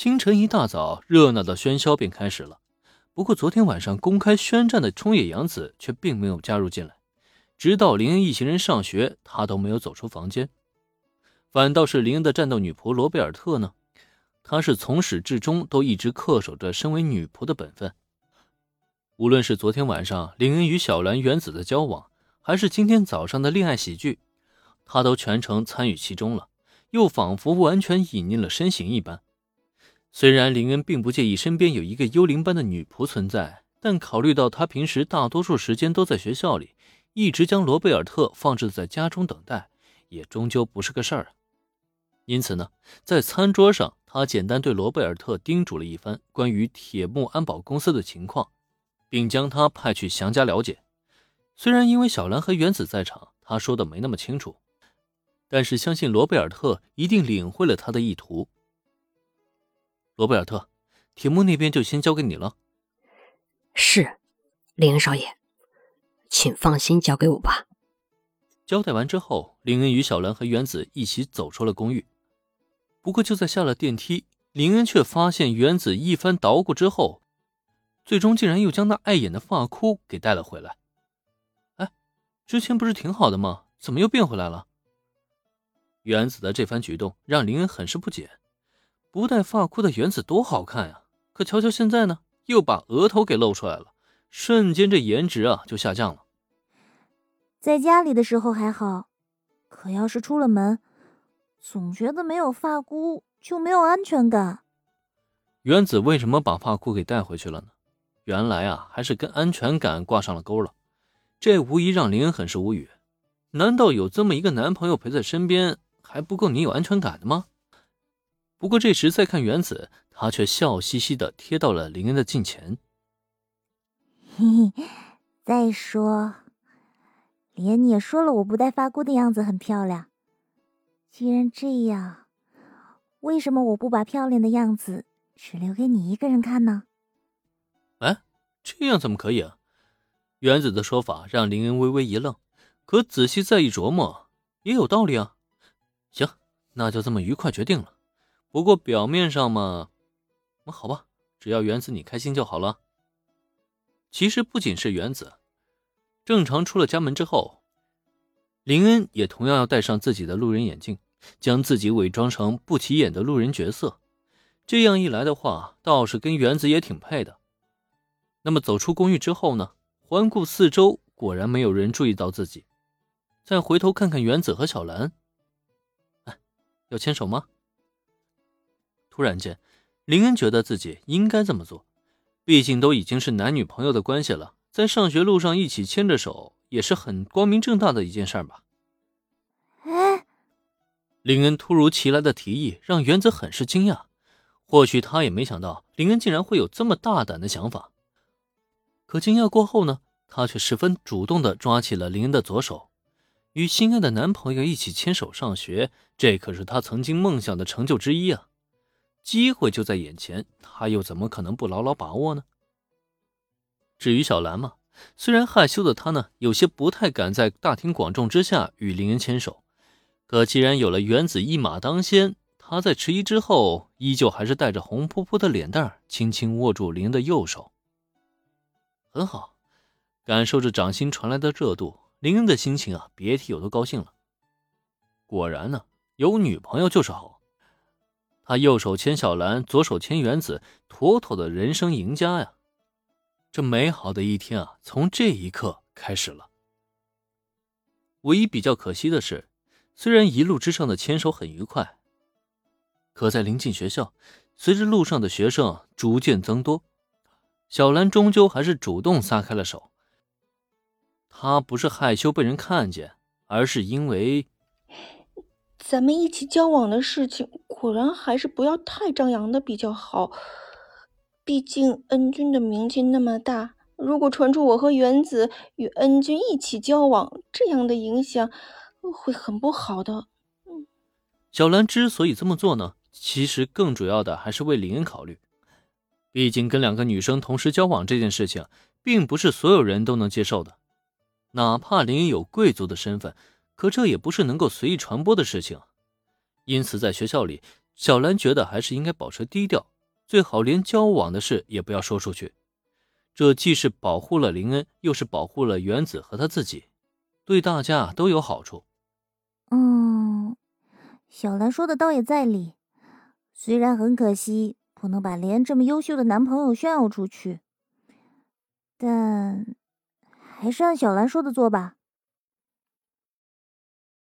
清晨一大早，热闹的喧嚣便开始了。不过，昨天晚上公开宣战的冲野洋子却并没有加入进来。直到林恩一行人上学，他都没有走出房间。反倒是林恩的战斗女仆罗贝尔特呢？她是从始至终都一直恪守着身为女仆的本分。无论是昨天晚上林恩与小兰原子的交往，还是今天早上的恋爱喜剧，她都全程参与其中了，又仿佛完全隐匿了身形一般。虽然林恩并不介意身边有一个幽灵般的女仆存在，但考虑到他平时大多数时间都在学校里。一直将罗贝尔特放置在家中等待，也终究不是个事儿啊。因此呢，在餐桌上，他简单对罗贝尔特叮嘱了一番关于铁木安保公司的情况，并将他派去详加了解。虽然因为小兰和原子在场，他说的没那么清楚，但是相信罗贝尔特一定领会了他的意图。罗贝尔特，铁木那边就先交给你了。是，林恩少爷。请放心，交给我吧。交代完之后，林恩与小兰和原子一起走出了公寓。不过，就在下了电梯，林恩却发现原子一番捣鼓之后，最终竟然又将那碍眼的发箍给带了回来。哎，之前不是挺好的吗？怎么又变回来了？原子的这番举动让林恩很是不解。不戴发箍的原子多好看呀！可瞧瞧现在呢，又把额头给露出来了。瞬间，这颜值啊就下降了。在家里的时候还好，可要是出了门，总觉得没有发箍就没有安全感。原子为什么把发箍给带回去了呢？原来啊，还是跟安全感挂上了钩了。这无疑让林恩很是无语。难道有这么一个男朋友陪在身边，还不够你有安全感的吗？不过这时再看原子，他却笑嘻嘻的贴到了林恩的近前。嘿嘿，再说，连你也说了，我不戴发箍的样子很漂亮。既然这样，为什么我不把漂亮的样子只留给你一个人看呢？哎，这样怎么可以啊？原子的说法让林恩微微一愣，可仔细再一琢磨，也有道理啊。行，那就这么愉快决定了。不过表面上嘛，那好吧，只要原子你开心就好了。其实不仅是原子，正常出了家门之后，林恩也同样要戴上自己的路人眼镜，将自己伪装成不起眼的路人角色。这样一来的话，倒是跟原子也挺配的。那么走出公寓之后呢？环顾四周，果然没有人注意到自己。再回头看看原子和小兰，哎，要牵手吗？突然间，林恩觉得自己应该这么做。毕竟都已经是男女朋友的关系了，在上学路上一起牵着手，也是很光明正大的一件事吧。哎，林恩突如其来的提议让原子很是惊讶，或许他也没想到林恩竟然会有这么大胆的想法。可惊讶过后呢，他却十分主动的抓起了林恩的左手，与心爱的男朋友一起牵手上学，这可是他曾经梦想的成就之一啊。机会就在眼前，他又怎么可能不牢牢把握呢？至于小兰嘛，虽然害羞的她呢，有些不太敢在大庭广众之下与林恩牵手，可既然有了原子一马当先，她在迟疑之后，依旧还是带着红扑扑的脸蛋轻轻握住林恩的右手。很好，感受着掌心传来的热度，林恩的心情啊，别提有多高兴了。果然呢，有女朋友就是好。他右手牵小兰，左手牵原子，妥妥的人生赢家呀！这美好的一天啊，从这一刻开始了。唯一比较可惜的是，虽然一路之上的牵手很愉快，可在临近学校，随着路上的学生逐渐增多，小兰终究还是主动撒开了手。她不是害羞被人看见，而是因为。咱们一起交往的事情，果然还是不要太张扬的比较好。毕竟恩君的名气那么大，如果传出我和原子与恩君一起交往，这样的影响会很不好的。小兰之所以这么做呢，其实更主要的还是为林恩考虑。毕竟跟两个女生同时交往这件事情，并不是所有人都能接受的，哪怕林恩有贵族的身份。可这也不是能够随意传播的事情，因此在学校里，小兰觉得还是应该保持低调，最好连交往的事也不要说出去。这既是保护了林恩，又是保护了原子和他自己，对大家都有好处。嗯，小兰说的倒也在理。虽然很可惜不能把林恩这么优秀的男朋友炫耀出去，但还是按小兰说的做吧。